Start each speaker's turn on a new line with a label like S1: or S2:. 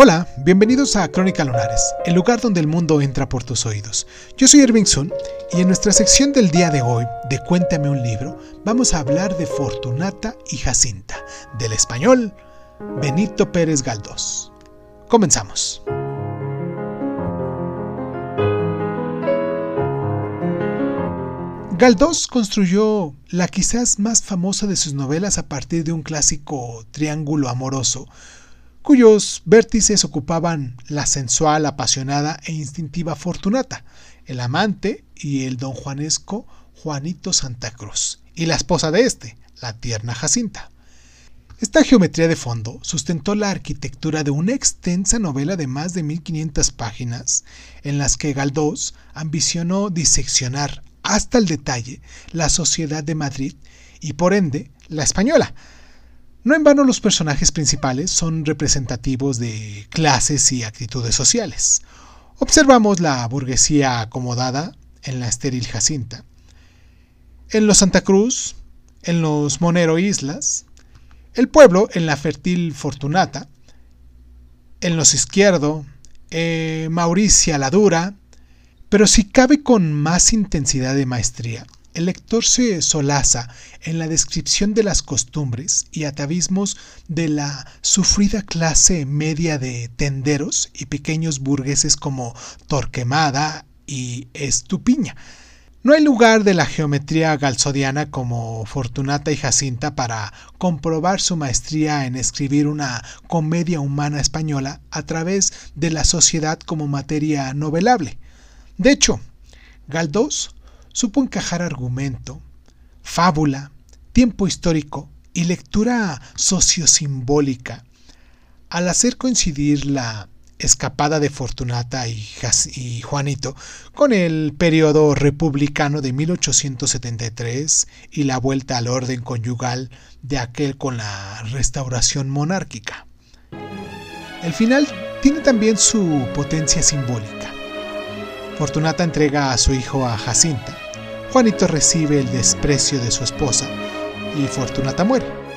S1: Hola, bienvenidos a Crónica Lunares, el lugar donde el mundo entra por tus oídos. Yo soy Irving Sun y en nuestra sección del día de hoy de Cuéntame un libro vamos a hablar de Fortunata y Jacinta, del español Benito Pérez Galdós. Comenzamos. Galdós construyó la quizás más famosa de sus novelas a partir de un clásico triángulo amoroso cuyos vértices ocupaban la sensual, apasionada e instintiva Fortunata, el amante y el don Juanesco Juanito Santa Cruz, y la esposa de éste, la tierna Jacinta. Esta geometría de fondo sustentó la arquitectura de una extensa novela de más de 1500 páginas, en las que Galdós ambicionó diseccionar hasta el detalle la sociedad de Madrid y por ende la española, no en vano los personajes principales son representativos de clases y actitudes sociales. Observamos la burguesía acomodada en la estéril Jacinta, en los Santa Cruz, en los Monero Islas, el pueblo en la fértil Fortunata, en los Izquierdo, eh, Mauricia la Dura, pero si cabe con más intensidad de maestría, el lector se solaza en la descripción de las costumbres y atavismos de la sufrida clase media de tenderos y pequeños burgueses como Torquemada y Estupiña. No hay lugar de la geometría galsodiana como Fortunata y Jacinta para comprobar su maestría en escribir una comedia humana española a través de la sociedad como materia novelable. De hecho, Galdós supo encajar argumento, fábula, tiempo histórico y lectura sociosimbólica al hacer coincidir la escapada de Fortunata y, Juanito con el periodo republicano de 1873 y la vuelta al orden conyugal de aquel con la restauración monárquica. El final tiene también su potencia simbólica. Fortunata entrega a su hijo a Jacinta, Juanito recibe el desprecio de su esposa y Fortunata muere.